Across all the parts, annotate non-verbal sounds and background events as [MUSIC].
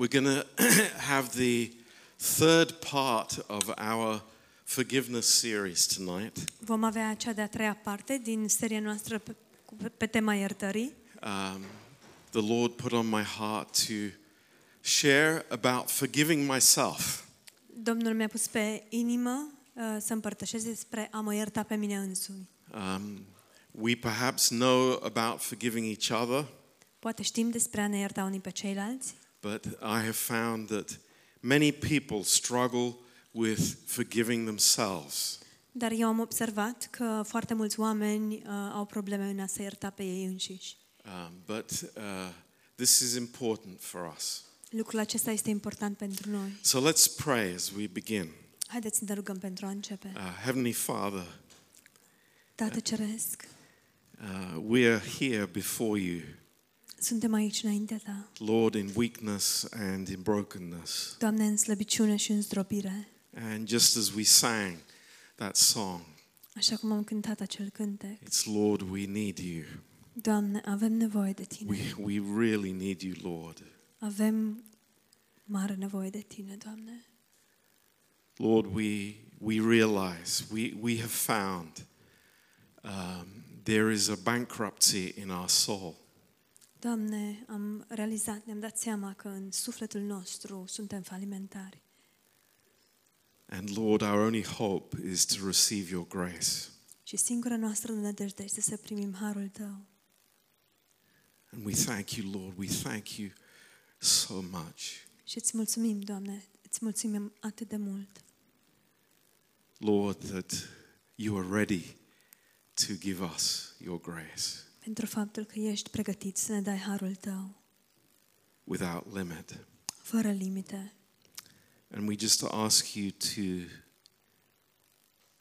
We're going to [CLEARS THROAT] have the third part of our forgiveness series tonight. Vom avea cea de-a treia parte din seria noastră pe, cu- pe tema iertării. Um, the Lord put on my heart to share about forgiving myself. Domnul mi-a pus pe inimă uh, să împărtășesc despre a mă ierta pe mine însumi. Um, we perhaps know about forgiving each other, Poate știm despre a ne ierta unii pe ceilalți, but I have found that many people struggle with forgiving themselves. dar eu am observat că foarte mulți oameni uh, au probleme în a se ierta pe ei înșiși. Um, but uh, this is important for us. Lucrul acesta este important pentru noi. So let's pray as we begin. Haideți să ne rugăm pentru a începe. Uh, Heavenly Father, Tată Ceresc, uh, we are here before you, suntem aici înaintea Ta. Lord, in weakness and in brokenness. Doamne, în slăbiciune și în zdrobire, And just as we sang that song, așa cum am cântat acel cântec. it's Lord, we need you. Doamne, avem nevoie de Tine. We, we really need you, Lord. Avem mare nevoie de Tine, Doamne. Lord, we, we realize, we, we have found um, there is a bankruptcy in our soul. Doamne, am realizat, ne-am dat seama că în sufletul nostru suntem falimentari. And Lord, our only hope is to receive your grace. Și singura noastră nădejde este să primim harul Tău. And we thank you, Lord. We thank you so much. Și îți mulțumim, Doamne, îți mulțumim atât de mult. Lord, that you are ready to give us your grace Pentru faptul că ești pregătit să ne dai harul Tău, without limit. fără limite. And we just ask you to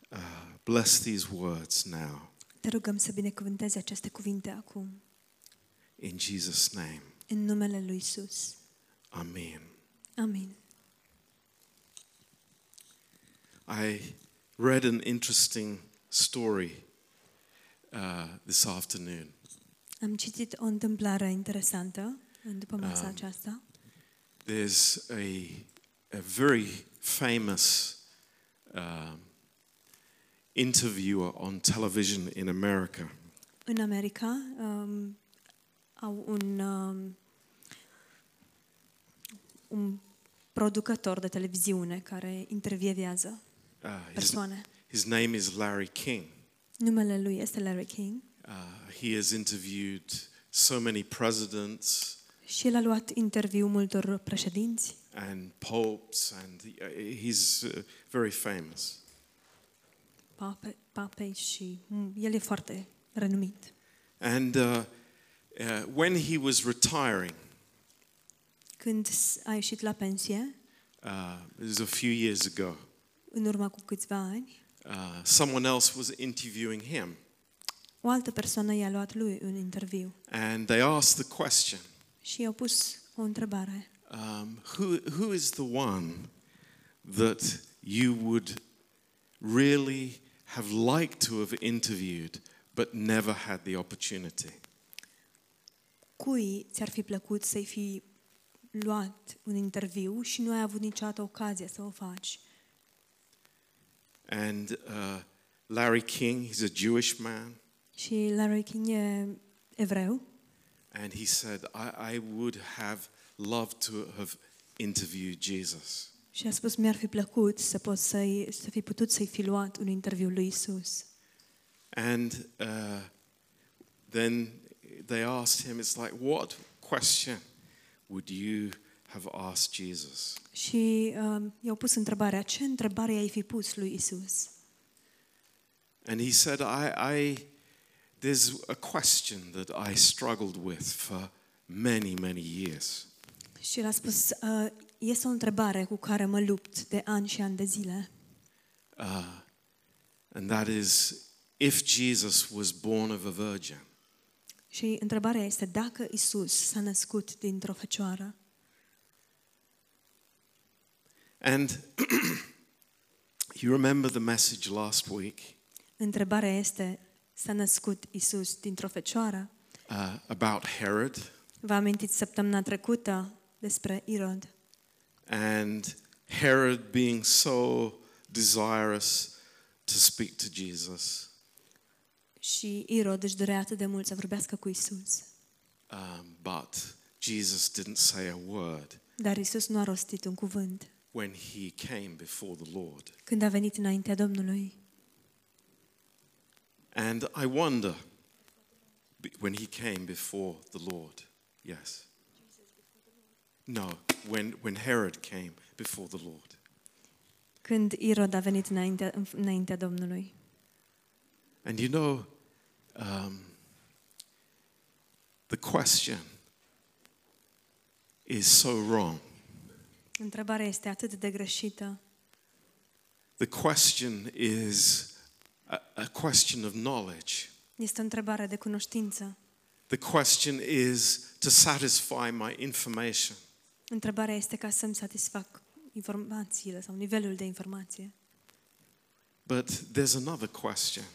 uh, bless these words now. Te rugăm să binecuvântezi aceste cuvinte acum, In Jesus' name, în numele Lui Isus. Amen. Amin. I read an interesting story uh, this afternoon. Am citit o întâmplare interesantă în după masa Um, aceasta. There's a, a very famous um, interviewer on television in America. În America um, au un, um, un producător de televiziune care intervievează Uh, his, persoane. his name is Larry King. Numele lui este Larry King Uh, he has interviewed so many presidents și el a luat interviu multor președinți and popes, and he- uh, he's uh, very famous. pape, papei și mm, el e foarte renumit. And uh, uh, when he was retiring, Când s- a ieșit la pensie, uh, it was a few years ago, în urmă cu câțiva ani, uh, someone else was interviewing him, o altă persoană i-a luat lui un interviu and they asked the question și i-au pus o întrebare. um, who, who is the one that you would really have liked to have interviewed but never had the opportunity? Cui ți-ar fi plăcut să-i fi luat un interviu și nu ai avut niciodată ocazia să o faci? And uh, Larry King, he's a Jewish man, Și Larry King e evreu and he said, I, I would have loved to have interviewed Jesus. și a spus mi-ar fi plăcut să pot să să fi putut să-i fi luat un interviu lui Isus. And uh, then they asked him, it's like, what question would you have asked Jesus? Și um, i-au pus întrebarea, ce întrebare ai fi pus lui Isus? And he said, I, I, there's a question that I struggled with for many, many years. Și el a spus, uh, este o întrebare cu care mă lupt de ani și ani de zile. Uh, and that is, if Jesus was born of a virgin, Și întrebarea este dacă Isus s-a născut dintr-o fecioară. And [CLEARS THROAT] you remember the message last week Întrebarea este, s-a născut Isus dintr-o fecioară? uh, about Herod Vă amintiți săptămâna trecută despre Irod. and Herod being so desirous to speak to Jesus. Și Irod își dorea atât de mult să vorbească cu Isus. Um, but Jesus didn't say a word Dar Isus nu a rostit un cuvânt when he came before the Lord. când a venit înaintea Domnului. And I wonder when he came before the Lord. Yes. No, when, when Herod came before the Lord. Când Irod a venit înaintea, înaintea Domnului. And you know, um, the question is so wrong. Întrebarea este atât de greșită. The question is a, a question of knowledge. Este o întrebare de cunoștință. The question is to satisfy my information. Întrebarea este ca să-mi satisfac informațiile sau nivelul de informație. But there's another question,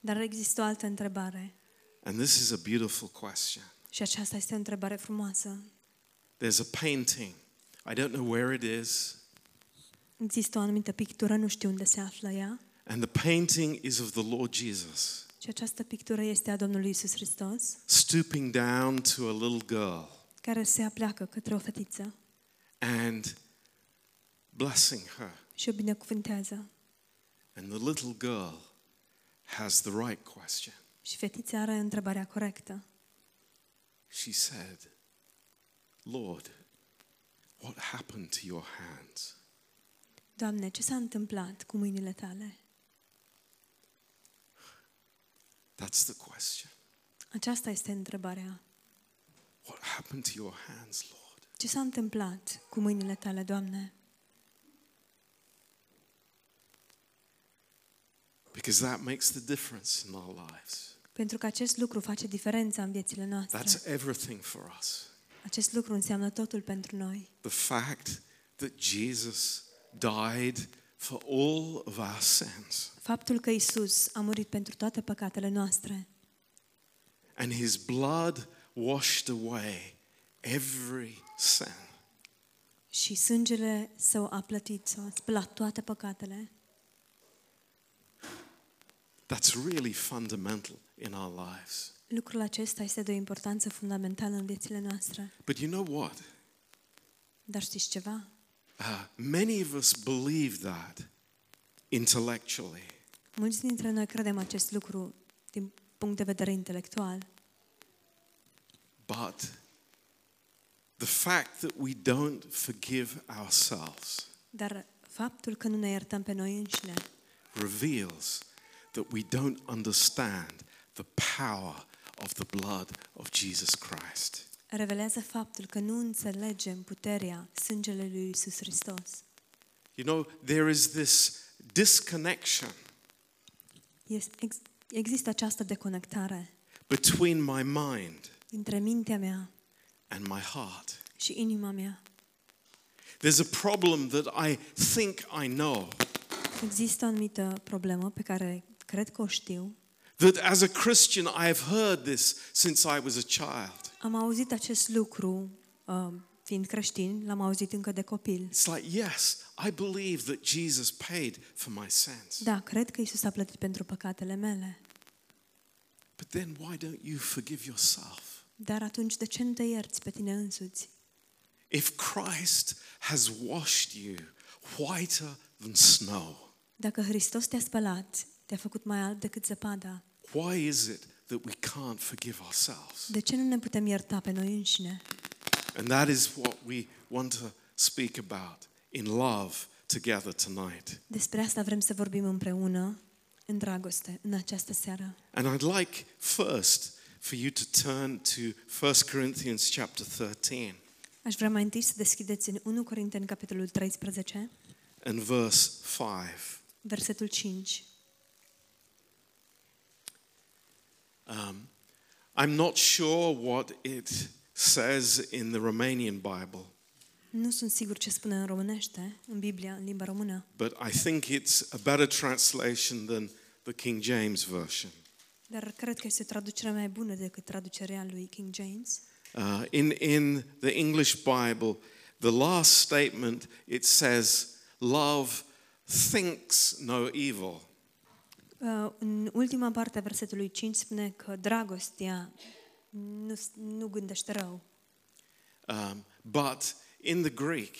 Dar există o altă întrebare. and this is a beautiful question. Și aceasta este o întrebare frumoasă. There's a painting. I don't know where it is, Există o anumită pictură, nu știu unde se află ea. and the painting is of the Lord Jesus Și această pictură este a Domnului Isus Hristos, stooping down to a little girl care se apleacă către o fetiță and blessing her. și o binecuvântează. And the little girl has the right question. Și fetița are întrebarea corectă. She said, Lord, what happened to your hands? Doamne, ce s-a întâmplat cu mâinile tale? That's the question. Aceasta este întrebarea. What happened to your hands, Lord? Ce s-a întâmplat cu mâinile tale, Doamne? Because that makes the difference in our lives. Pentru că acest lucru face diferența în viețile noastre. That's everything for us. Acest lucru înseamnă totul pentru noi. The fact that Jesus died for all of our sins Faptul că Isus a murit pentru toate păcatele noastre and his blood washed away every sin. și sângele său a plătit sau a spălat toate păcatele, That's really fundamental in our lives. lucrul acesta este de o importanță fundamentală în viețile noastre. But you know what? Dar știți ceva? Uh, many of us believe that intellectually. Mulți dintre noi credem acest lucru din punct de vedere intelectual, But the fact that we don't forgive ourselves dar faptul că nu ne iertăm pe noi înșine reveals that we don't understand the power of the blood of Jesus Christ. revelează faptul că nu înțelegem puterea sângelui lui Isus Hristos. You know, there is this disconnection Este- ex- Există această deconectare between my mind dintre mintea mea and my heart. și inima mea. There's a problem that I think I know. Există o anumită problemă pe care cred că o știu. That as a Christian, I have heard this since I was a child. Am auzit acest lucru uh, fiind creștin, l-am auzit încă de copil. It's like, yes, I believe that Jesus paid for my sins. Da, cred că Isus a plătit pentru păcatele mele. But then why don't you forgive yourself? Dar atunci de ce nu te ierți pe tine însuți? If Christ has washed you whiter than snow, Dacă Hristos te-a spălat, te-a făcut mai alb decât zăpada, why is it that we can't forgive ourselves? de ce nu ne putem ierta pe noi înșine? And that is what we want to speak about in love together tonight. Despre asta vrem să vorbim împreună, în dragoste, în această seară. And I'd like first for you to turn to 1 Corinthians chapter 13 Aș vrea mai întâi să deschideți în 1 Corinteni, capitolul 13, and verse 5. versetul 5. Um, I'm not sure what it says in the Romanian Bible, Nu sunt sigur ce spune în românește, în Biblia, în limba română, but I think it's a better translation than the King James Version. dar cred că este o traducere mai bună decât traducerea lui King James. Uh, in, in the English Bible, the last statement it says, Love thinks no evil. Uh, În ultima parte a versetului 5 spune că dragostea nu, nu gândește rău, Um, but in the Greek,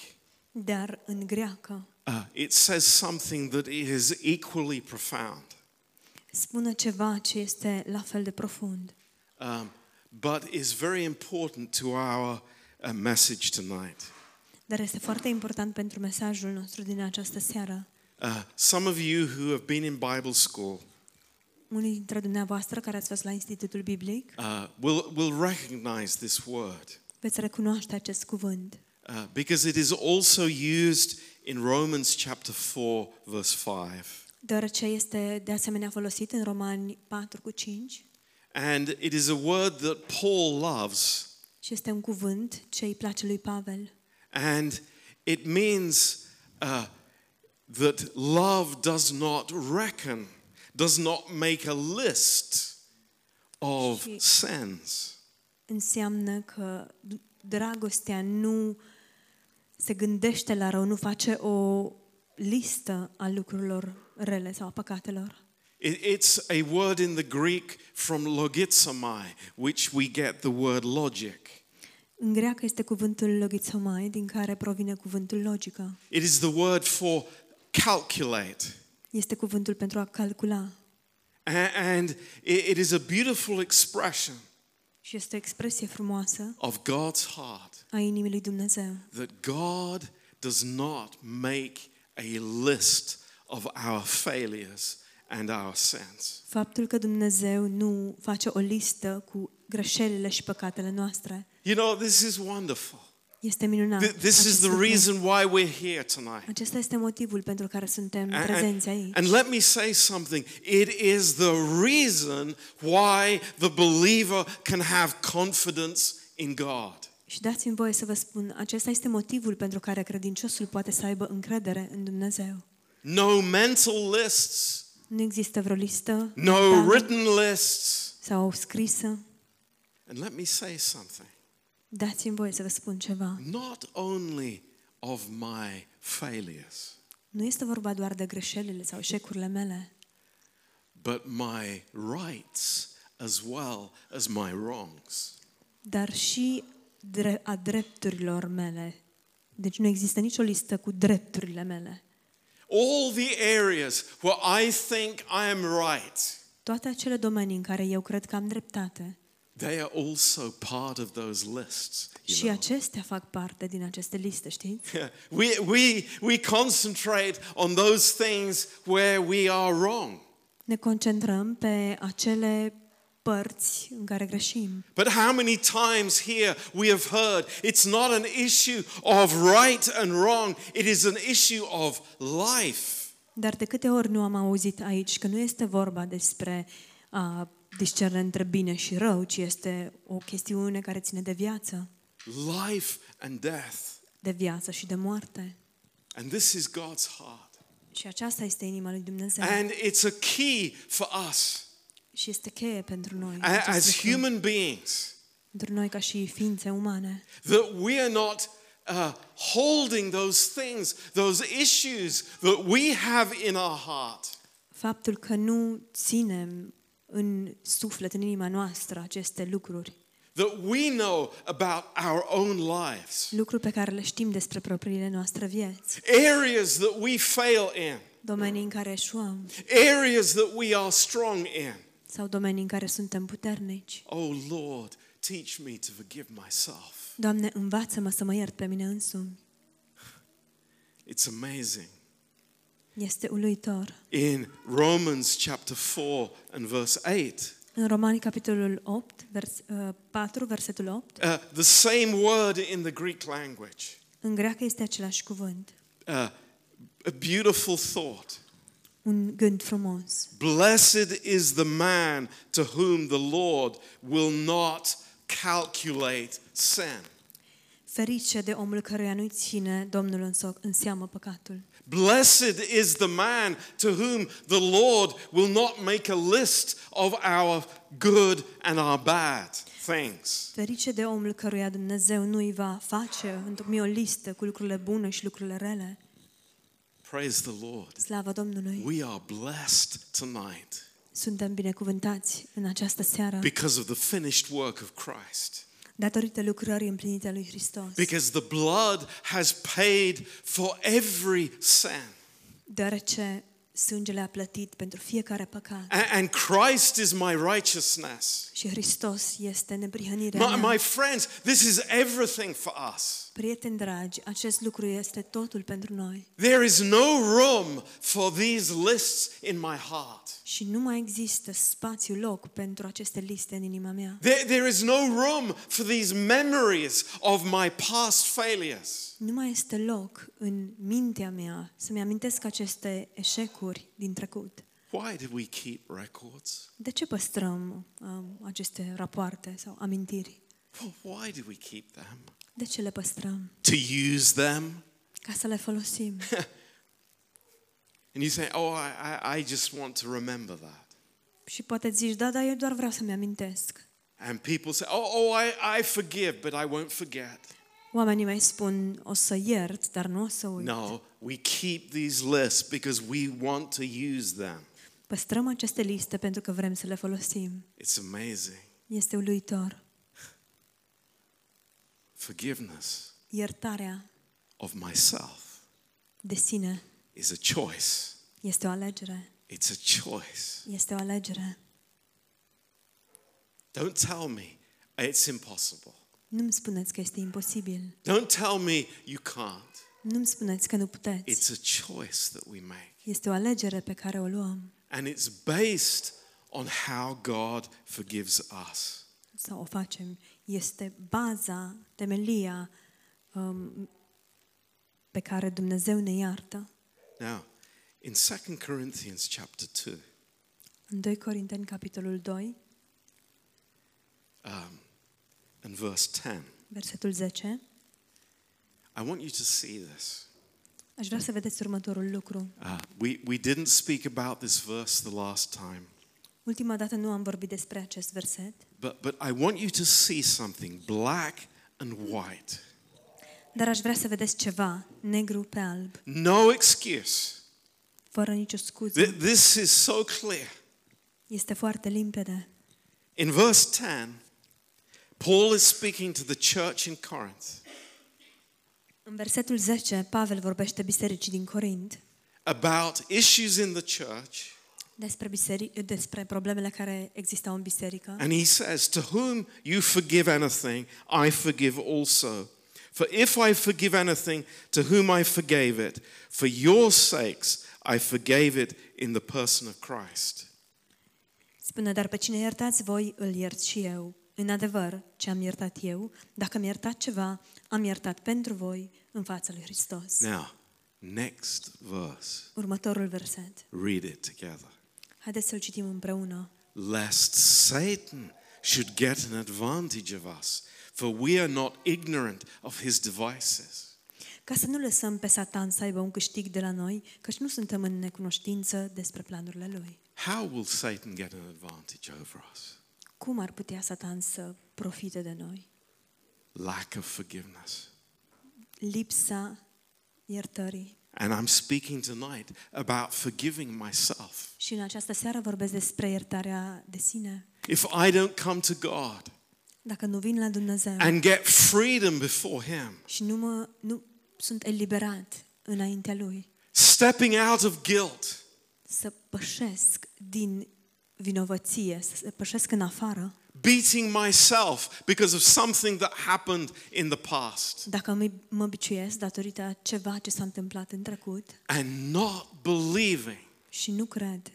dar în greacă uh, it says something that is equally profound. spune ceva ce este la fel de profund, um, but is very important to our uh, message tonight. dar este foarte important pentru mesajul nostru din această seară. Uh, some of you who have been in Bible school Unii dintre dumneavoastră care ați fost la Institutul Biblic uh, will, will recognize this word veți recunoaște acest cuvânt, uh, because it is also used in Romans chapter 4, verse 5. deoarece este de asemenea folosit în Romani 4 cu 5 And it is a word that Paul loves, și este un cuvânt ce îi place lui Pavel. and it means uh, that love does not reckon, does not make a list of Și- sins. Înseamnă că dragostea nu se gândește la rău, nu face o listă a lucrurilor rele sau a păcatelor. It- It's a word in the Greek from logizomai, which we get the word logic. În greacă este cuvântul logizomai, din care provine cuvântul logică. It is the word for calculate. Este cuvântul pentru a calcula. A- And it it is a beautiful expression Și este o expresie frumoasă of God's heart a inimii lui Dumnezeu. that God does not make a list of our failures and our sins. Faptul că Dumnezeu nu face o listă cu greșelile și păcatele noastre You know, this is wonderful. Este minunat. Th- This is acest the lucru. reason why we're here tonight. Acesta este motivul pentru care suntem And- prezenți aici. And let me say something. It is the reason why the believer can have confidence in God. Și dați-mi voie să vă spun, acesta este motivul pentru care credinciosul poate să aibă încredere în Dumnezeu. No mental lists, Nu există vreo listă no mentală written lists. sau scrisă. And let me say something. Dați-mi voie să vă spun ceva. Not only of my failures, Nu este vorba doar de greșelile sau eșecurile mele, but my rights as well as my wrongs. dar și dre- a drepturilor mele. Deci nu există nicio listă cu drepturile mele. All the areas where I think I am right, Toate acele domenii în care eu cred că am dreptate they are also part of those lists. You și know? acestea fac parte din aceste liste, știți? We, we, we concentrate on those things where we are wrong. Ne concentrăm pe acele părți în care greșim. But how many times here we have heard it's not an issue of right and wrong, it is an issue of life. Dar de câte ori nu am auzit aici că nu este vorba despre a discerne între bine și rău, ci este o chestiune care ține de viață, Life and death. de viață și de moarte. And this is God's heart. Și aceasta este inima lui Dumnezeu. And it's a key for us și este cheie pentru noi, a- acest as lucru. human beings pentru noi ca și ființe umane. that we are not uh, holding those things, those issues that we have in our heart. Faptul că nu ținem în suflet, în inima noastră aceste lucruri, That we know about our own lives. lucruri pe care le știm despre propriile noastre vieți, Areas that we fail in. domenii în care eșuăm Areas that we are strong in. sau domenii în care suntem puternici. Oh Lord, teach me to forgive myself. Doamne, învață-mă să mă iert pe mine însumi. It's amazing. Este uluitor. In Romans chapter 4 and verse 8, În Romani, capitolul 8, vers, uh, 4, versetul 8, uh, the same word in the Greek language. în greacă este același cuvânt. Uh, a beautiful thought. Un gând frumos. Blessed is the man to whom the Lord will not calculate sin. Ferice de omul căruia nu-i ține Domnul în, so- în seamă păcatul. Blessed is the man to whom the Lord will not make a list of our good and our bad things. Ferice de omul căruia Dumnezeu nu îi va face, întocmi o listă cu lucrurile bune și lucrurile rele. Praise the Lord. Slavă Domnului! We are blessed tonight Suntem binecuvântați în această seară because of the finished work of Christ. Datorită lucrării împlinite a lui Hristos. Because the blood has paid for every sin. Deoarece sângele a plătit pentru fiecare păcat A- And Christ is my righteousness. și Hristos este neprihănirea My, mea. my friends, this is everything for us. Prieteni dragi, acest lucru este totul pentru noi. There is no room for these lists in my heart. Și nu mai există spațiu, loc pentru aceste liste în inima mea. There, there is no room for these memories of my past failures. Nu mai este loc în mintea mea să-mi amintesc aceste eșecuri din trecut. Why do we keep records? De ce păstrăm um, aceste rapoarte sau amintiri? Well, why do we keep them? De ce le păstrăm? To use them? Ca să le folosim. [LAUGHS] And you say, oh, I, I, I just want to remember that. Și poate zici, da, dar eu doar vreau să-mi amintesc. And people say, oh, oh I, I forgive, but I won't forget. Oamenii mai spun, o să iert, dar nu o să uit. No, we keep these lists because we want to use them. Păstrăm aceste liste pentru că vrem să le folosim. It's amazing. Este uluitor. Forgiveness Iertarea of myself de sine is a choice. este o alegere. It's a choice. Este o alegere. Don't tell me it's impossible. Nu-mi spuneți că este imposibil. Don't tell me you can't. Nu-mi spuneți că nu puteți. It's a choice that we make. Este o alegere pe care o luăm And it's based on how God forgives us. sau o facem. Este baza, temelia um, pe care Dumnezeu ne iartă. Now, in 2 Corinthians chapter 2, În 2 Corinteni, capitolul 2, um, and verse 10, versetul 10, I want you to see this. aș vrea să vedeți următorul lucru. Uh, we, we didn't speak about this verse the last time, Ultima dată nu am vorbit despre acest verset, but, but I want you to see something black and white. dar aș vrea să vedeți ceva negru pe alb, No excuse. fără nicio scuză. Th- This is so clear. Este foarte limpede. In verse 10, Paul is speaking to the church in Corinth În versetul 10, Pavel vorbește bisericii din Corint about issues in the church, despre, biseric- despre problemele care existau în biserică. and he says, To whom you forgive anything, I forgive also. For if I forgive anything, to whom I forgave it, for your sakes I forgave it in the person of Christ. Spune, dar pe cine iertați voi, îl iert și eu. În adevăr, ce am iertat eu, dacă am iertat ceva, am iertat pentru voi în fața lui Hristos. Now, next verse. Următorul verset. Read it together. Haideți să-l citim împreună. lest Satan should get an advantage of us, for we are not ignorant of his devices. Ca să nu lăsăm pe Satan să aibă un câștig de la noi, căci nu suntem în necunoștință despre planurile lui. How will Satan get an advantage over us? Cum ar putea Satan să profite de noi? Lack of forgiveness. Lipsa iertării. And I'm speaking tonight about forgiving myself. Și în această seară vorbesc despre iertarea de sine. If I don't come to God Dacă nu vin la Dumnezeu and get freedom before him, și nu, mă, nu sunt eliberat înaintea Lui, stepping out of guilt, să pășesc din vinovăție, să pășesc în afară, beating myself because of something that happened in the past, dacă mă, mă biciuiesc datorită a ceva ce s-a întâmplat în trecut and not believing și nu cred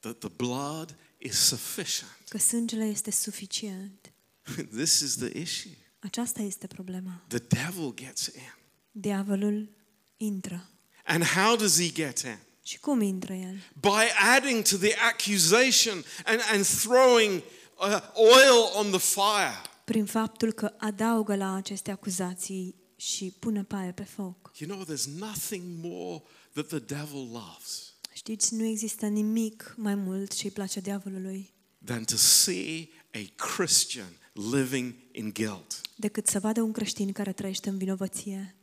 that the blood is sufficient. că sângele este suficient, [LAUGHS] this is the issue. aceasta este problema. The devil gets in. Diavolul intră. And how does he get in? Și cum intră el? By adding to the accusation and, and throwing uh, oil on the fire. prin faptul că adaugă la aceste acuzații și pune paie pe foc. You know, there's nothing more that the devil loves Știți, nu există nimic mai mult ce îi place diavolului than to see a Christian living in guilt. decât să vadă un creștin care trăiește în vinovăție.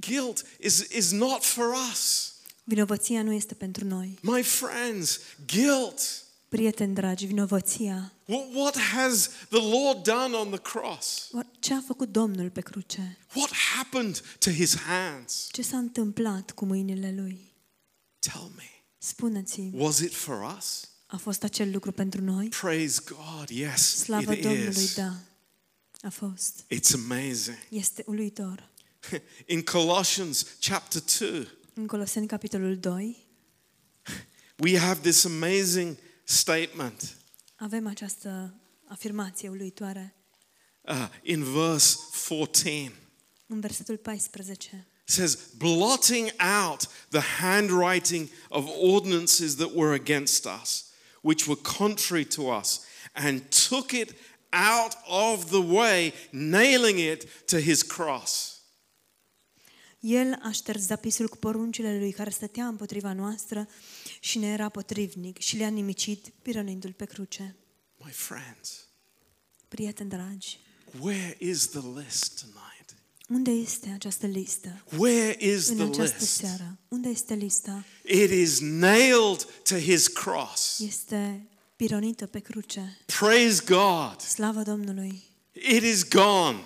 Guilt is, is not for us. Vinovăția nu este pentru noi. My friends, guilt. Prieteni dragi, vinovăția. What, what has the Lord done on the cross? Ce a făcut Domnul pe cruce? What happened to his hands? Ce s-a întâmplat cu mâinile lui? Tell me. Spuneți-mi, Was it for us? a fost acel lucru pentru noi? Praise God. Yes, Slavă it Domnului, is. da. A fost. It's amazing. Este uluitor. [LAUGHS] In Colossians chapter 2, În Coloseni, capitolul 2, we have this amazing statement avem această afirmație uluitoare. uh, in verse 14. În versetul 14. Says, blotting out the handwriting of ordinances that were against us, which were contrary to us, and took it out of the way, nailing it to his cross. El a șters zapisul cu poruncile lui care stătea împotriva noastră și ne era potrivnic și le-a nimicit pirănindu-l pe cruce. My friends, Prieteni dragi, where is the list tonight? unde este această listă? Where is În the această list? seară, unde este lista? It is nailed to his cross. Este pironită pe cruce. Praise God. Slavă Domnului! It is gone.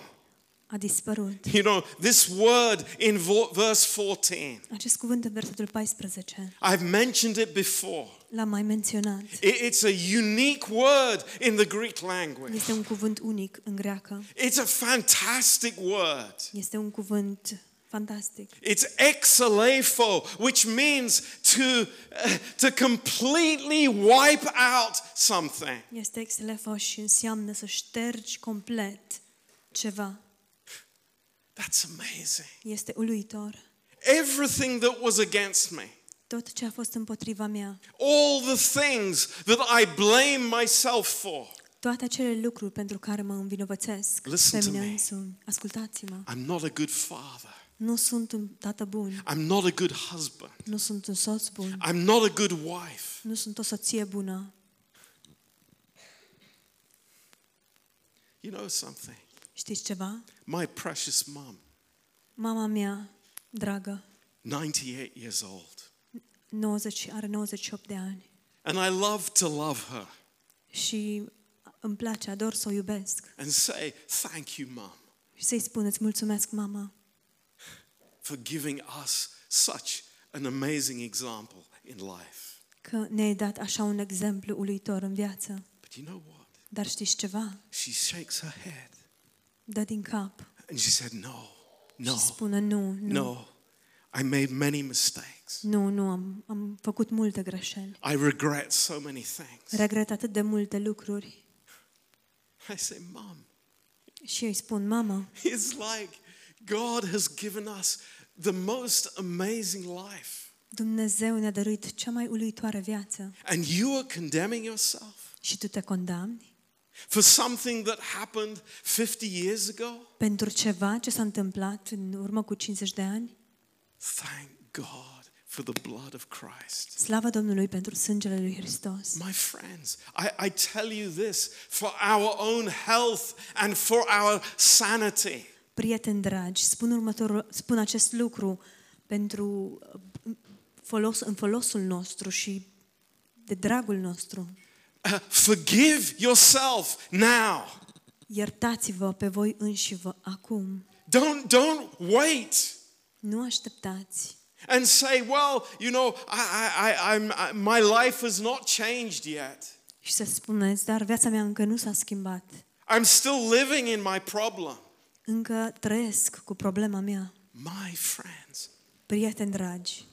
A dispărut. You know, this word in vo- verse 14, Acest cuvânt în versetul 14 I've mentioned it before. l-am mai menționat. I- It's a unique word in the Greek language. Este un cuvânt unic în greacă. It's a fantastic word. Este un cuvânt fantastic. It's exalepho, which means to, uh, to completely wipe out something. Este exelefo și înseamnă să ștergi complet ceva. That's amazing. Este uluitor. Everything that was against me, Tot ce a fost împotriva mea, all the things that I blame myself for. toate acele lucruri pentru care mă învinovățesc Listen pe to mine me. însumi. Ascultați-mă. I'm not a good father. Nu sunt un tată bun. I'm not a good husband. Nu sunt un soț bun. I'm not a good wife. Nu sunt o soție bună. You know something? Știți ceva? My precious mum, Mama mea, dragă, 98 years old, 90, are 98 de ani and I love to love her și îmi place, ador să o iubesc. and say, Thank you, mum, Și să-i spuneți mulțumesc, mama, for giving us such an amazing example in life. că ne-ai dat așa un exemplu uluitor în viață. But you know what? Dar știți ceva? She shakes her head Dă din cap and she said, No, no, și spune nu, nu, no. I made many mistakes. nu, nu, am, am făcut multe greșeli. I regret so many things. Regret atât de multe lucruri. I say, Mum, Și eu îi spun, mamă, it's like God has given us the most amazing life. Dumnezeu ne-a dăruit cea mai uluitoare viață And you are condemning yourself și tu te condamni for something that happened 50 years ago? pentru ceva ce s-a întâmplat în urmă cu 50 de ani? Thank God for the blood of Christ. Slavă Domnului pentru sângele lui Hristos. My friends, I, I tell you this for our own health and for our sanity. Prieteni dragi, spun, următorul, spun acest lucru pentru uh, folos, în folosul nostru și de dragul nostru. Uh, forgive yourself now. Iertați-vă pe voi înșivă acum. Don't, don't wait Nu așteptați and say, well, you know, I, I, I, I'm, I, my life has not changed yet. și să spuneți, dar viața mea încă nu s-a schimbat. I'm still living in my problem. Încă trăiesc cu problema mea. My friends, Prieteni dragi,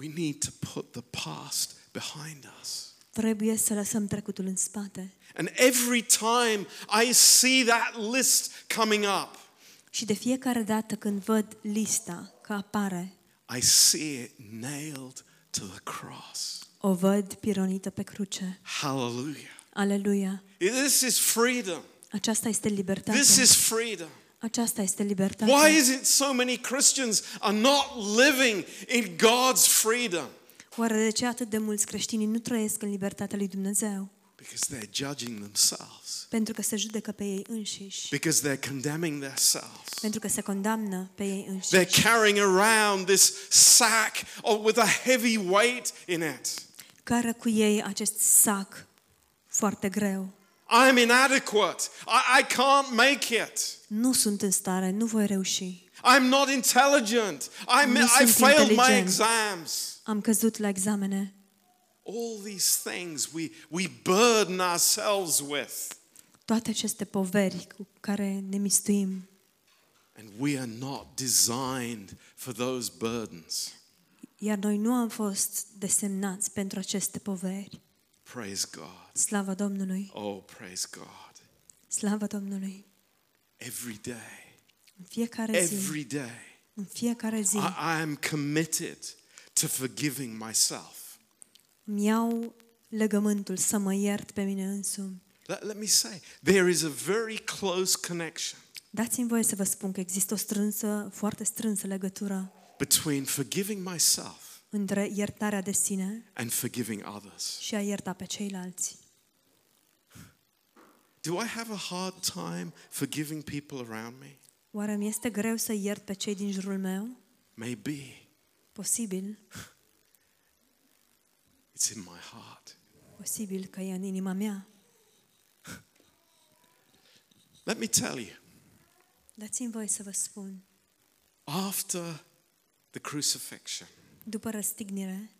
we need to put the past behind us. trebuie să lăsăm trecutul în spate. And every time I see that list coming up, Și de fiecare dată când văd lista că apare, I see it nailed to the cross. O văd pironită pe cruce. Hallelujah. Aleluia! This is freedom. Aceasta este libertate. This is freedom. Aceasta este libertate. Why is it so many Christians are not living in God's freedom? Oare de ce atât de mulți creștini nu trăiesc în libertatea lui Dumnezeu? Because they're judging themselves. Pentru că se judecă pe ei înșiși. Because they're condemning themselves. Pentru că se condamnă pe ei They're înșiși. carrying around this sack of, with a heavy weight in it. Cară cu ei acest sac foarte greu. I'm inadequate. I, I can't make it. Nu sunt în stare, nu voi reuși. I'm not intelligent. I'm, Nu I sunt failed my inteligent. exams. Am căzut la examene. All these things we, we burden ourselves with. Toate aceste poveri cu care ne mistuim. And we are not designed for those burdens. Iar noi nu am fost desemnați pentru aceste poveri. Praise God. Slavă Domnului! Oh, praise God. Slavă Domnului! Every day, În fiecare zi, every day, în fiecare zi, I, I am committed to forgiving myself. îmi iau legământul să mă iert pe mine însumi. Let, let me say, there is a very close connection Dați-mi voie să vă spun că există o strânsă, foarte strânsă legătură between forgiving myself între iertarea de sine and forgiving others. și a ierta pe ceilalți. Do I have a hard time forgiving people around me? Oare mi este greu să iert pe cei din jurul meu? Maybe. Posibil, [LAUGHS] It's in my heart. posibil că e în inima mea. [LAUGHS] Let me tell you, Dați-mi voie să vă spun, after the crucifixion, după răstignire,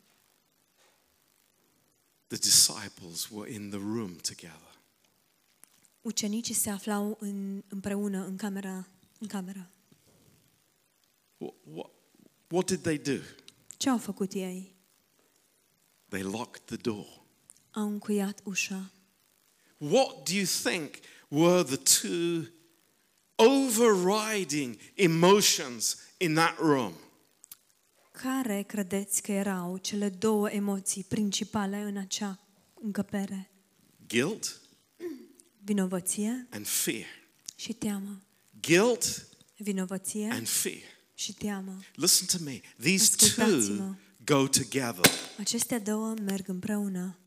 the disciples were in the room together. ucenicii se aflau în, împreună în camera, în camera. What, what, what did they do? Ce au făcut ei? They locked the door. Au încuiat ușa. What do you think were the two overriding emotions in that room? Care credeți că erau cele două emoții principale în acea încăpere? Guilt Vinovăție and fear. și teamă. Guilt Vinovăție and fear. și teamă. Listen to me. These two Ascultați-mă. go together. Acestea două merg împreună.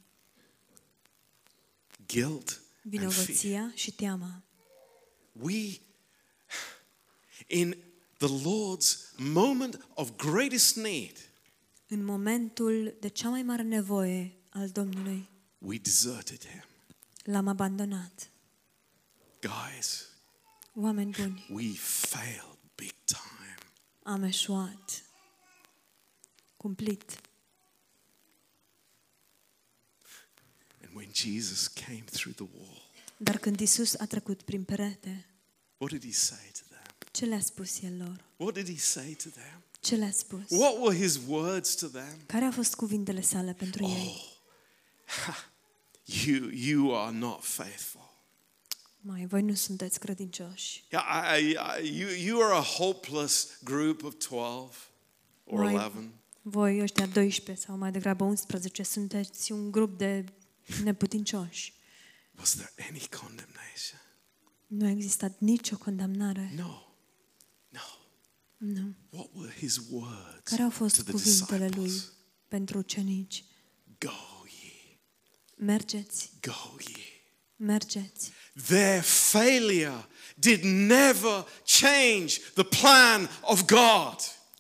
Guilt and fear. Vinovăția și teama. We, in the Lord's moment of greatest need, În momentul de cea mai mare nevoie al Domnului, we deserted Him. l-am abandonat. Guys, Oameni buni, we failed big time. am eșuat. Cumplit. And when Jesus came through the wall, Dar când Isus a trecut prin perete, what did He say to them? Ce le-a spus El lor? What did He say to them? Ce le-a spus? What were His words to them? Care au fost cuvintele sale pentru ei? You, you are not faithful. Mai, voi nu sunteți credincioși. Yeah, I, I, you, you are a hopeless group of 12 or Mai, 11. voi ăștia 12 sau mai degrabă 11 sunteți un grup de neputincioși. Was there any condemnation? Nu a existat nicio condamnare. No. No. Nu. What were his words Care au to fost the cuvintele lui disciples? pentru ucenici? Go ye, Mergeți, go ye. mergeți. Their failure did never change the plan of God.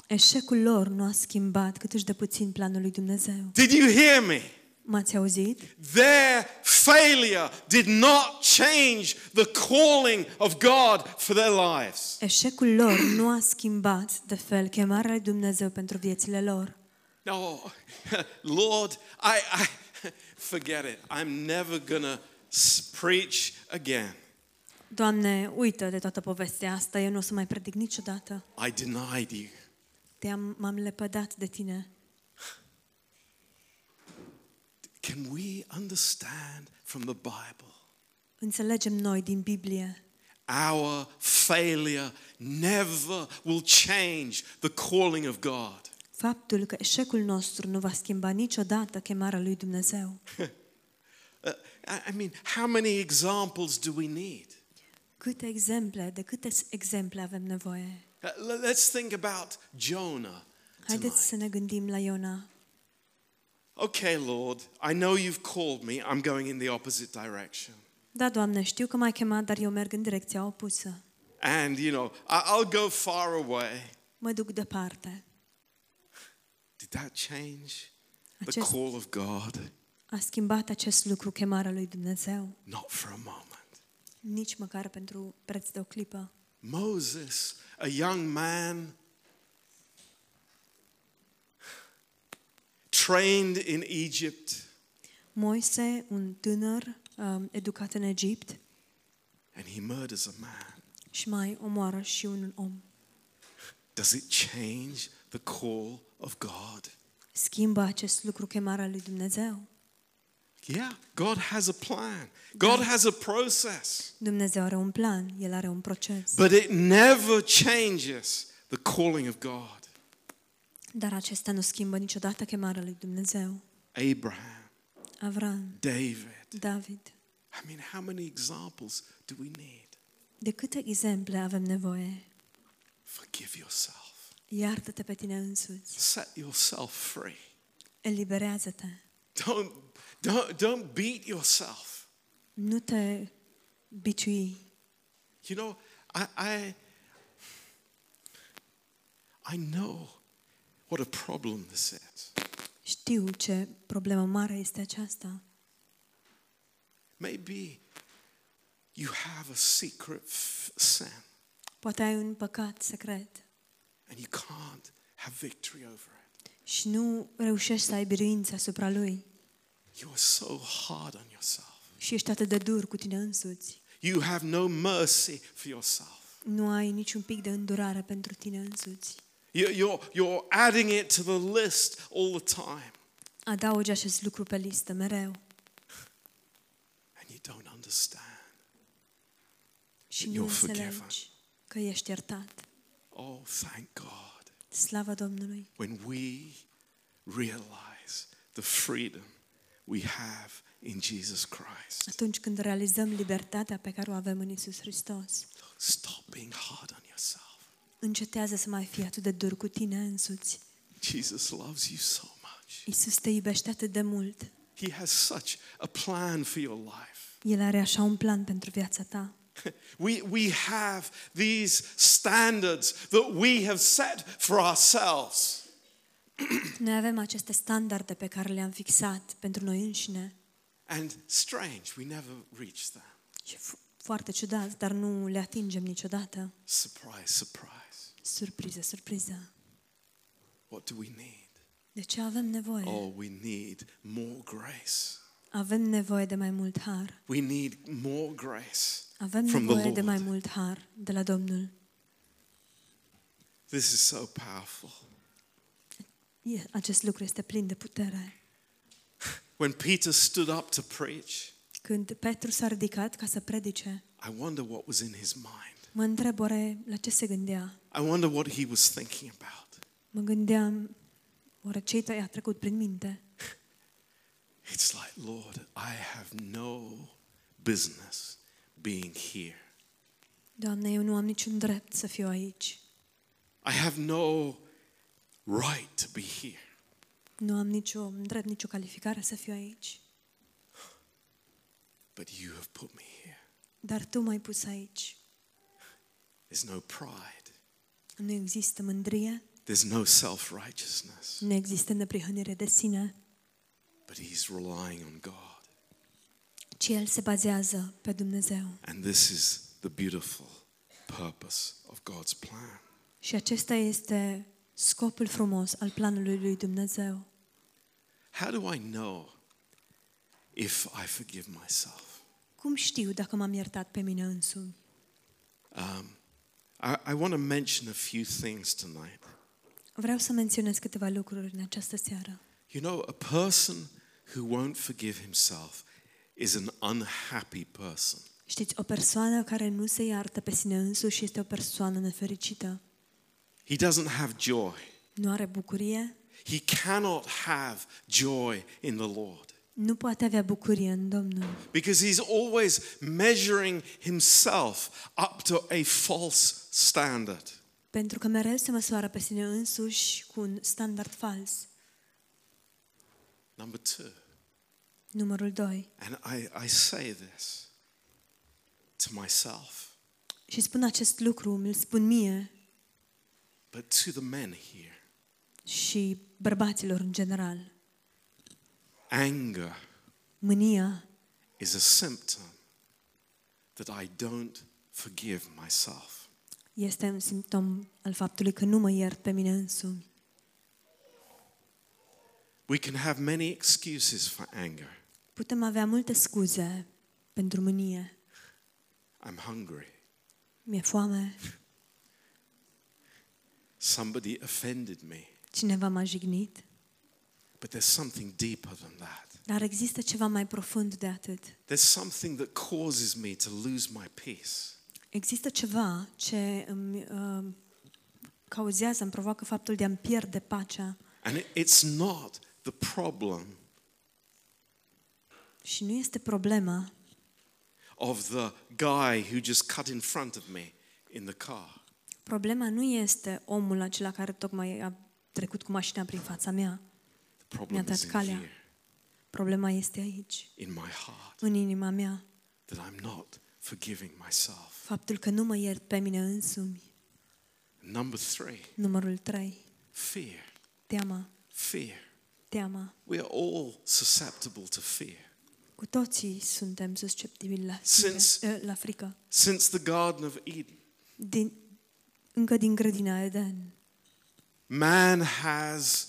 Eșecul lor nu a schimbat cât de puțin planul lui Dumnezeu. Did you hear me? M-ați auzit? Their failure did not change the calling of God for their lives. Eșecul lor nu a schimbat de fel chemarea lui Dumnezeu pentru viețile lor. No, [LAUGHS] Lord, I, I [LAUGHS] forget it. I'm never gonna s- preach again. Doamne, uită de toată povestea asta, eu nu o să mai predic niciodată. I denied you. Te-am, m-am lepădat de tine. Can we understand from the Bible? Înțelegem noi din Biblie Our failure never will change the calling of God. faptul că eșecul nostru nu va schimba niciodată chemarea lui Dumnezeu. [LAUGHS] Uh, I I mean, how many examples do we need? Câte exemple, de câte s- exemple avem nevoie? Uh, le- Let's think about Jonah. Haideți tonight. să ne gândim la Iona. Okay, Lord, I know you've called me. I'm going in the opposite direction. Da, Doamne, știu că m-ai chemat, dar eu merg în direcția opusă. And, you know, I- I'll go far away. Mă duc departe. Did that change the Acest- call of God? A schimbat acest lucru chemarea lui Dumnezeu? Not for a moment. Nici măcar pentru preț de o clipă. Moses, a young man, trained in Egypt, Moise, un tânăr um, educat în Egipt and he murders a man. și mai omoară și un om. Does it change the call of God? Schimbă acest lucru chemarea lui Dumnezeu? Yeah, God has a plan. God has a process. Dumnezeu are un plan, El are un proces. But it never changes the calling of God. Dar acesta nu schimbă niciodată chemarea lui Dumnezeu. Abraham, Avram, David. David. I mean, how many examples do we need? De câte exemple avem nevoie? Forgive yourself. Iartă-te pe tine însuți. Set yourself free. Eliberează-te. Don't, don't, don't beat yourself. Nu te biciui. You know, I, I, I know what a problem this is. Știu ce problemă mare este aceasta. Maybe you have a secret f- sin Poate ai un păcat secret and you can't have victory over it. și nu reușești să ai biruință asupra lui You are so hard on yourself. și ești atât de dur cu tine însuți. You have no mercy for yourself. Nu ai niciun pic de îndurare pentru tine însuți. You- You're, you're adding it to the list all the time Adaugi acest lucru pe listă mereu and you don't understand. și You're nu forgiven. înțelegi că ești iertat. Oh, thank God. Slavă Domnului! When we realize the freedom we have in Jesus Christ. Atunci când realizăm libertatea pe care o avem în Isus Hristos, Stop being hard on yourself. Încetează să mai fii atât de dur cu tine însuți. Jesus loves you so much. Isus te iubește atât de mult. He has such a plan for your life. El are așa un plan pentru viața ta. [LAUGHS] We, we have these standards that we have set for ourselves. [CLEARS THROAT] Noi avem aceste standarde pe care le-am fixat pentru noi înșine And strange, we never reach them. și f- foarte ciudat, dar nu le atingem niciodată. Surprise, surprise. Surpriză, surpriză. What do we need? De ce avem nevoie? Oh, we need more grace. Avem nevoie de mai mult har. We need more grace Avem from the nevoie de mai Lord. mult har de la Domnul. This is so powerful. E- Acest lucru este plin de putere. [LAUGHS] When Peter stood up to preach, Când Petru s-a ridicat ca să predice, I wonder what was in his mind. Mă întreb oare la ce se gândea. I wonder what he was thinking about. Mă gândeam, oare ce i-a trecut prin minte? It's like, Lord, I have no business being here. Doamne, eu nu am niciun drept să fiu aici. I have no right to be here. Nu am nicio drept, nicio calificare să fiu aici. But you have put me here. Dar Tu m-ai pus aici. There's no pride. Nu există mândrie, There's no self righteousness. nu există neprihănire de sine, But he's relying on God. ci El se bazează pe Dumnezeu. And this is the beautiful purpose of God's plan. Și acesta este scopul frumos al planului lui Dumnezeu. How do I know if I forgive myself? Cum știu dacă m-am iertat pe mine însumi? Um, I, I want to mention a few things tonight. Vreau să menționez câteva lucruri în această seară. You know, a person who won't forgive himself is an unhappy person. Știți, o persoană care nu se iartă pe sine însuși este o persoană nefericită. He doesn't have joy. nu are bucurie, he cannot have joy in the Lord. Nu poate avea bucurie în Domnul. Because he's always measuring himself up to a false standard. Pentru că mereu se măsoară pe sine însuși cu un standard fals. Number two, Numărul 2. and I, I say this to myself, Și spun acest lucru, îl spun mie but to the men here. și bărbaților în general. Anger Mânia is a symptom that I don't forgive myself. este un simptom al faptului că nu mă iert pe mine însumi. We can have many excuses for anger. Putem avea multe scuze pentru mânie. I'm hungry. Mi-e foame, Somebody offended me. cineva m-a jignit. But there's something deeper than that. Dar există ceva mai profund de atât. There's something that causes me to lose my peace. Există ceva ce îmi uh, cauzează, îmi provoacă faptul de a-mi pierde pacea And it, it's not the problem și nu este problema of the guy who just cut in front of me in the car. Problema nu este omul acela care tocmai a trecut cu mașina prin fața mea. The problem Mi-a is dat in calea. here, Problema este aici, in my heart, în inima mea. that I'm not forgiving myself. Faptul că nu mă iert pe mine însumi. Number three, Numărul 3. fear. Teama. Fear. Teama. We are all susceptible to fear. Cu toții suntem susceptibili la, Since- frică, la frică. Since the Garden of Eden, Din, încă din grădina Eden. man has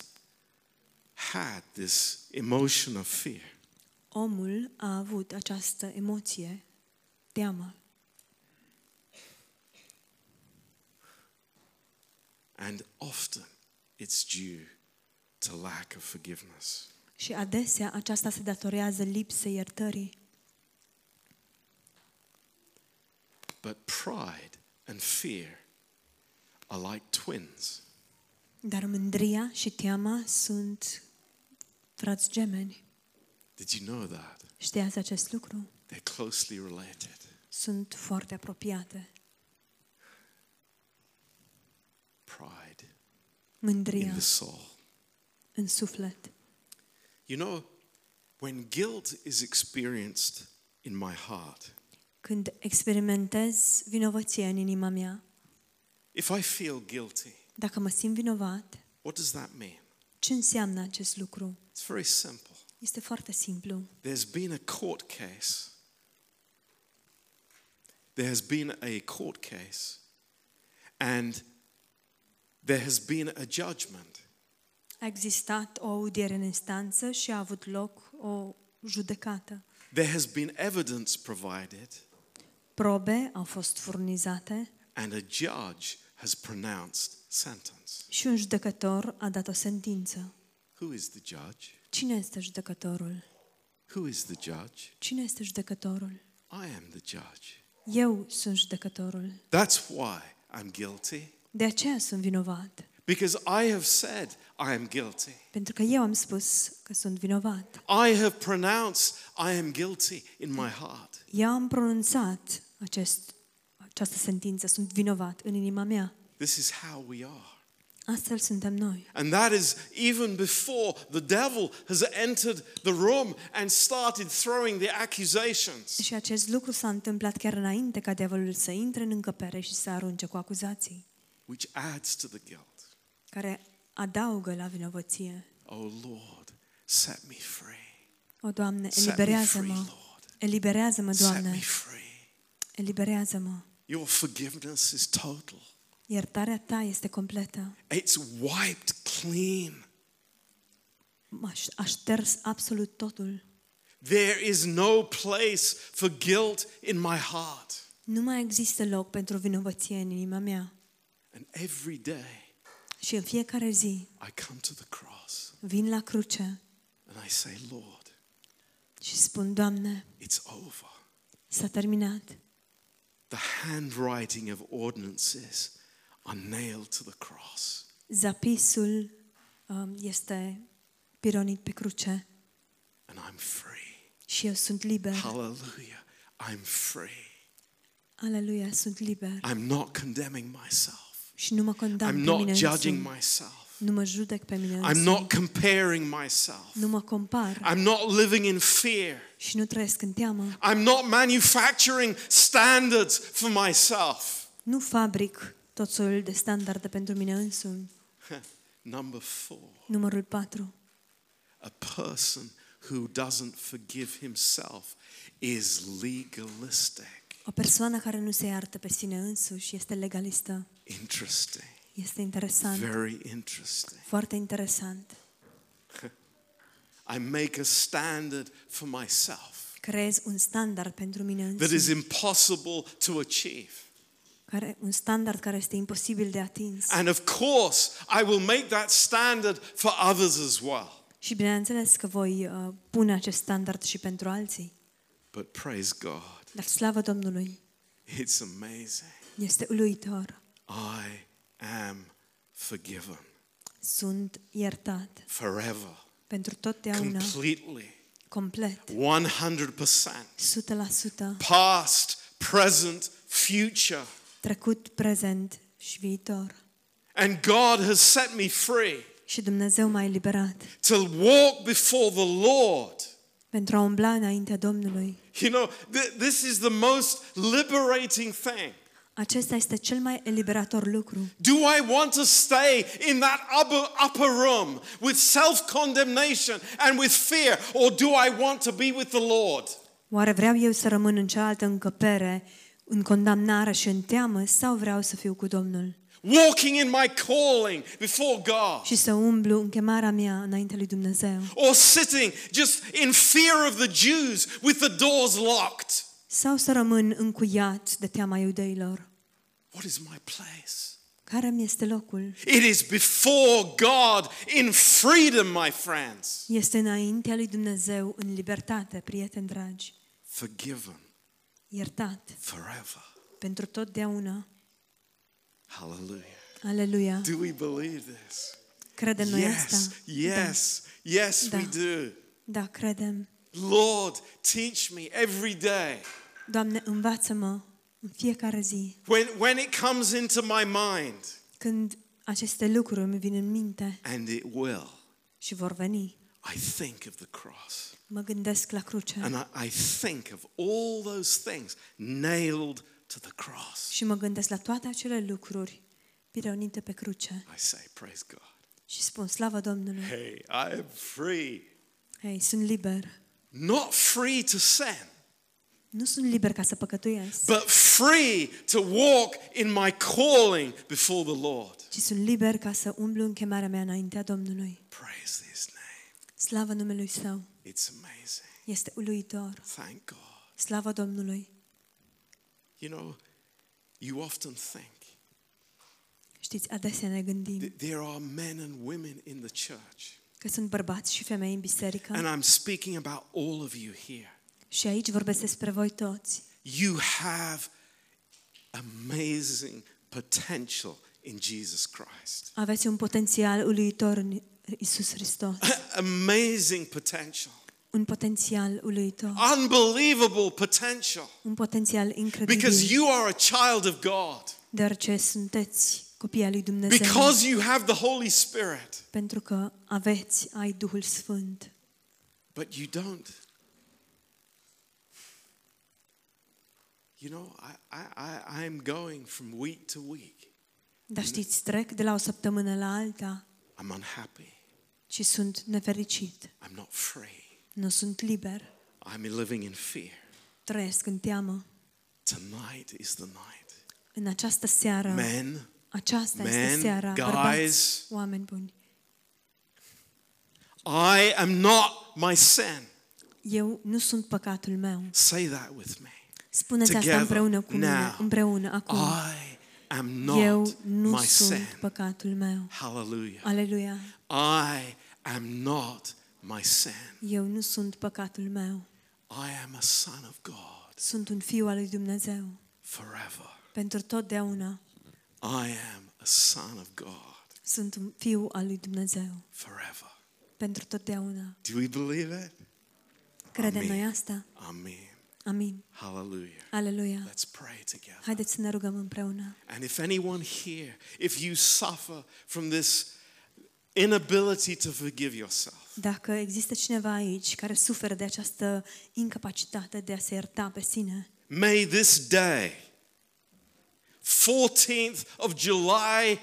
had this emotion of fear. Omul a avut această emoție, teama. And often it's due to lack of forgiveness. Și adesea aceasta se datorează lipsei iertării. But pride and fear are like twins. Dar mândria și teama sunt frați gemeni. Did you know that? Știați acest lucru? They're closely related. Sunt foarte apropiate. Pride in Mândria the soul. în suflet. You know, when guilt is experienced in my heart, Când experimentez vinovăție în inima mea, if I feel guilty, dacă mă simt vinovat, what does that mean? Ce înseamnă acest lucru? It's very simple. Este foarte simplu. There's been a court case. There has been a court case, and there has been a judgment. A existat o audiere în instanță și a avut loc o judecată. There has been evidence provided, Probe au fost furnizate and a judge has pronounced sentence. și un judecător a dat o sentință. Who is the judge? Cine este judecătorul? Who is the judge? Cine este judecătorul? I am the judge. Eu sunt judecătorul. That's why I'm guilty. De aceea sunt vinovat. Because I have said I am guilty. Pentru că eu am spus că sunt vinovat. I have pronounced I am guilty in my heart. Eu am pronunțat acest, această sentință, sunt vinovat în inima mea. This is how we are. Astfel suntem noi. And that is even before the devil has entered the room and started throwing the accusations. Și acest lucru s-a întâmplat chiar înainte ca diavolul să intre în încăpere și să arunce cu acuzații, which adds to the guilt. care adaugă la vinovăție. Oh Lord, set me free. O, Doamne, Set me free, eliberează-mă. Lord. Eliberează-mă, Set me Doamne. free. Eliberează-mă. Your forgiveness is total. Iertarea Ta este completă. It's wiped clean. M-a aș șters absolut totul. There is no place for guilt in my heart. Nu mai există loc pentru vinovăție în inima mea. And every day Și în fiecare zi I come to the cross vin la cruce and I say, Lord, și spun, Doamne, it's over. s-a terminat. The handwriting of ordinances are nailed to the cross. Zapisul um, este pironit pe cruce and I'm free. și eu sunt liber. Hallelujah. I'm free. Aleluia, sunt liber. I'm not condemning myself. Și nu mă condamn I'm pe not mine judging însumi. myself. Nu mă judec pe mine I'm însumi. not comparing myself. Nu mă compar I'm not living in fear. și nu trăiesc în teamă. I'm not manufacturing standards for myself. Nu fabric tot soiul de standarde pentru mine însumi. [LAUGHS] Number four, Numărul 4. a person who doesn't forgive himself is legalistic. O persoană care nu se iartă pe sine însuși este legalistă. Interesting. Este interesant. Very interesting. Foarte interesant. I make a standard for myself Creez un standard pentru mine that is însumi. impossible to achieve. Care, un standard care este imposibil de atins. And of course, I will make that standard for others as well. Și bineînțeles că voi uh, pune acest standard și pentru alții. But praise God, Dar slavă Domnului, it's amazing. este uluitor. I am forgiven Sunt iertat forever, pentru totdeauna, completely, complet, 100%. 100%, Past, present, future. trecut, prezent și viitor. And God has set me free Și Dumnezeu m-a eliberat to walk before the Lord. pentru a umbla înaintea Domnului. You know, th- this is the most liberating thing. Acesta este cel mai eliberator lucru. Do I want to stay in that upper, upper room with self condemnation and with fear, or do I want to be with the Lord? Oare vreau eu să rămân în cealaltă încăpere, în condamnare și în teamă, sau vreau să fiu cu Domnul? Walking in my calling before God, Și să umblu în chemarea mea înainte lui Dumnezeu? or sitting just in fear of the Jews with the doors locked? Sau să rămân încuiat de teama iudeilor? What is my place? Care mi este locul? It is before God in freedom, my friends. Este înaintea lui Dumnezeu în libertate, prieteni dragi. Forgiven Iertat forever. pentru totdeauna. Hallelujah. Aleluia. Do we believe this? Credem noi Yes, asta? yes, yes, we Da. do. Da, credem. Lord, teach me every day. Doamne, învață-mă în fiecare zi. When, when it comes into my mind, Când aceste lucruri îmi vin în minte and it will, și vor veni, I think of the cross. mă gândesc la cruce And I, I think of all those things nailed to the cross. și mă gândesc la toate acele lucruri pironite pe cruce I say, Praise God. și spun slavă Domnului. Hey, I am free. Hei, sunt liber. Not free to sin, Nu sunt liber ca să păcătuiesc, but free to walk in my calling before the Lord. ci sunt liber ca să umblu în chemarea mea înaintea Domnului. Praise His name. Slavă numelui Său. It's amazing. Este uluitor. Thank God. Slavă Domnului. You know, you often think Știți, adesea ne gândim that there are men and women in the church. că sunt bărbați și femei în biserică And I'm speaking about all of you here. Și aici vorbesc despre voi toți. You have amazing potential in Jesus Christ. Aveți un potențial uluitor în Isus Hristos. [LAUGHS] amazing potential. Un potențial uluitor. Unbelievable potential. Un potențial Because incredibil. you are a child of God. Deoarece sunteți copii al lui Dumnezeu. Because you have the Holy Spirit. Pentru că aveți, ai Duhul Sfânt. But you don't. You know, I, I, I, I'm going from week to week. Dar știți, trec de la o săptămână la alta I'm unhappy. și sunt nefericit. I'm not free. Nu sunt liber. I'm living in fear. Trăiesc în teamă. Tonight is the night. În această seară, Men, aceasta este men, seara, guys. bărbați, oameni buni. I am not my sin. Eu nu sunt păcatul meu. Say that with me. Spuneți asta Together, împreună cu mine, now. împreună, acum. I am Eu not nu my sunt sin. păcatul meu. Hallelujah. Aleluia. I am not my sin. Eu nu sunt păcatul meu. I am a son of God Sunt un fiu al lui Dumnezeu. forever. Pentru totdeauna. I am a son of God. Sunt un fiu al lui Dumnezeu forever. pentru totdeauna. Do we believe it? Credem Amin. noi asta? Amen. Amin. Hallelujah. Aleluia. Let's pray together. Haideți să ne rugăm împreună. And if anyone here, if you suffer from this inability to forgive yourself, Dacă există cineva aici care suferă de această incapacitate de a se ierta pe sine, may this day, 14th of July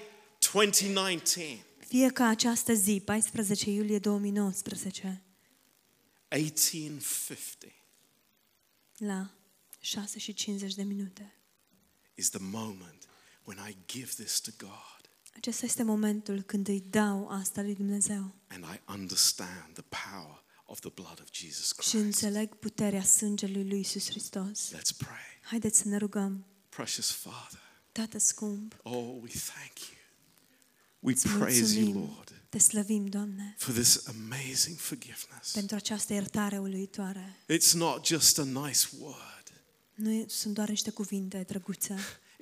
2019, fie ca această zi, 14 iulie 2019, 1850, la 6 și 50 de minute, is the moment when I give this to God acesta este momentul când îi dau asta lui Dumnezeu and I understand the power of the blood of Jesus și Christ. înțeleg puterea sângelui lui Isus Hristos. Let's pray. Haideți să ne rugăm. Precious Father, Tată scump, oh, we thank you. We îți praise you, mulțumim, Lord, te slăvim, Doamne, for this amazing forgiveness. pentru această iertare uluitoare. It's not just a nice word. Nu e- sunt doar niște cuvinte drăguțe.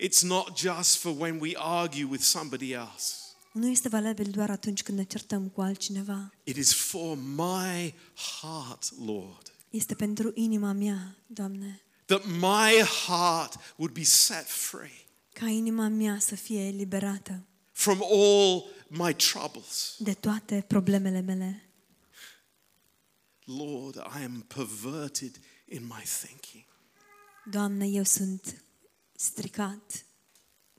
It's not just for when we argue with somebody else. Nu este valabil doar atunci când ne certăm cu altcineva. It is for my heart, Lord, Este pentru inima mea, Doamne, that my heart would be set free ca inima mea să fie eliberată from all my troubles. de toate problemele mele. Lord, I am perverted in my thinking. Doamne, eu sunt stricat,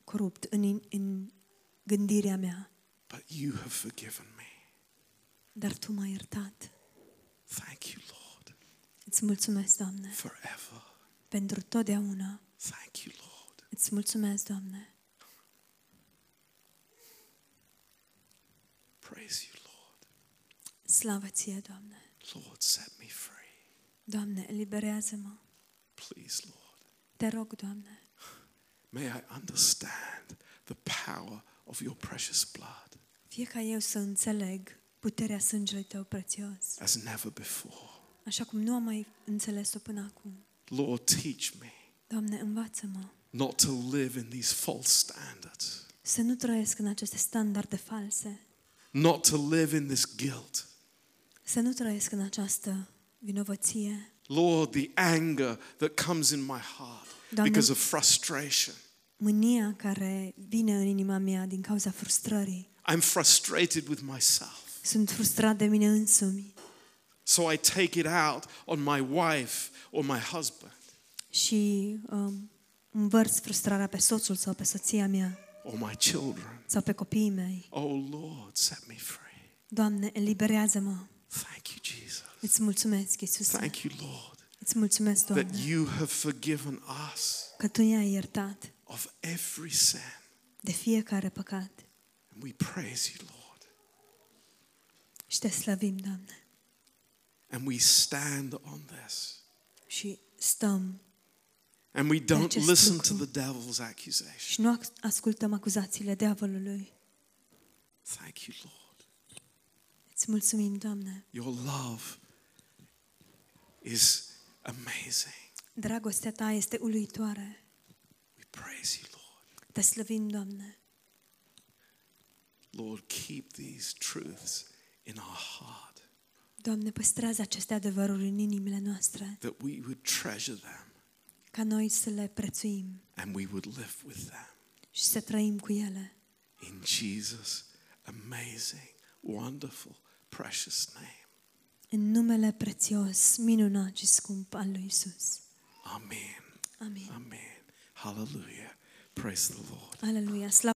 corupt în, în gândirea mea, But you have forgiven me. dar Tu m-ai iertat. Thank you, Lord, Îți mulțumesc, Doamne, forever. pentru totdeauna. Thank you, Lord. Îți mulțumesc, Doamne. Praise you, Lord. Slavă Ție, Doamne. Lord, set me free. Doamne, eliberează-mă. Please, Lord. Te rog, Doamne, May I understand the power of your precious blood fie ca eu să înțeleg puterea sângelui Tău prețios, as never before. așa cum nu am mai înțeles-o până acum. Lord, teach me Doamne, învață-mă not to live in these false standards, să nu trăiesc în aceste standarde false, not to live in this guilt. să nu trăiesc în această vinovăție. Lord, the anger that comes in my heart Doamne- because of frustration. Mânia care vine în inima mea din cauza frustrării. I'm frustrated with myself. Sunt frustrat de mine însumi So I take it out on my wife or my husband și um, învărs frustrarea pe soțul sau pe soția mea or my children. sau pe copiii mei. Oh Lord, set me free. Doamne, eliberează-mă. Thank you, Jesus. Îți mulțumesc, Iisuse. Thank you, Lord, Îți mulțumesc, that you have forgiven us că Tu ne-ai iertat of every sin. de fiecare păcat. And we praise you, Lord. Și te slăvim, Doamne. And we stand on this. Și stăm And we don't acest listen lucru. to the devil's accusation. și nu ac- ascultăm acuzațiile diavolului. Thank you, Lord. Îți mulțumim, Doamne. Your love is amazing. Dragostea Ta este uluitoare. We praise you, Lord. Te slăvim, Doamne. Lord, keep these truths in our heart Doamne, păstrează aceste adevăruri în inimile noastre, that we would treasure them ca noi să le prețuim and we would live with them. și să trăim cu ele. In Jesus' amazing, wonderful, precious name. În numele prețios, minunat și scump al lui Isus. Amen. Amin. Amen. Hallelujah. Praise the Lord. Aleluia. Slavă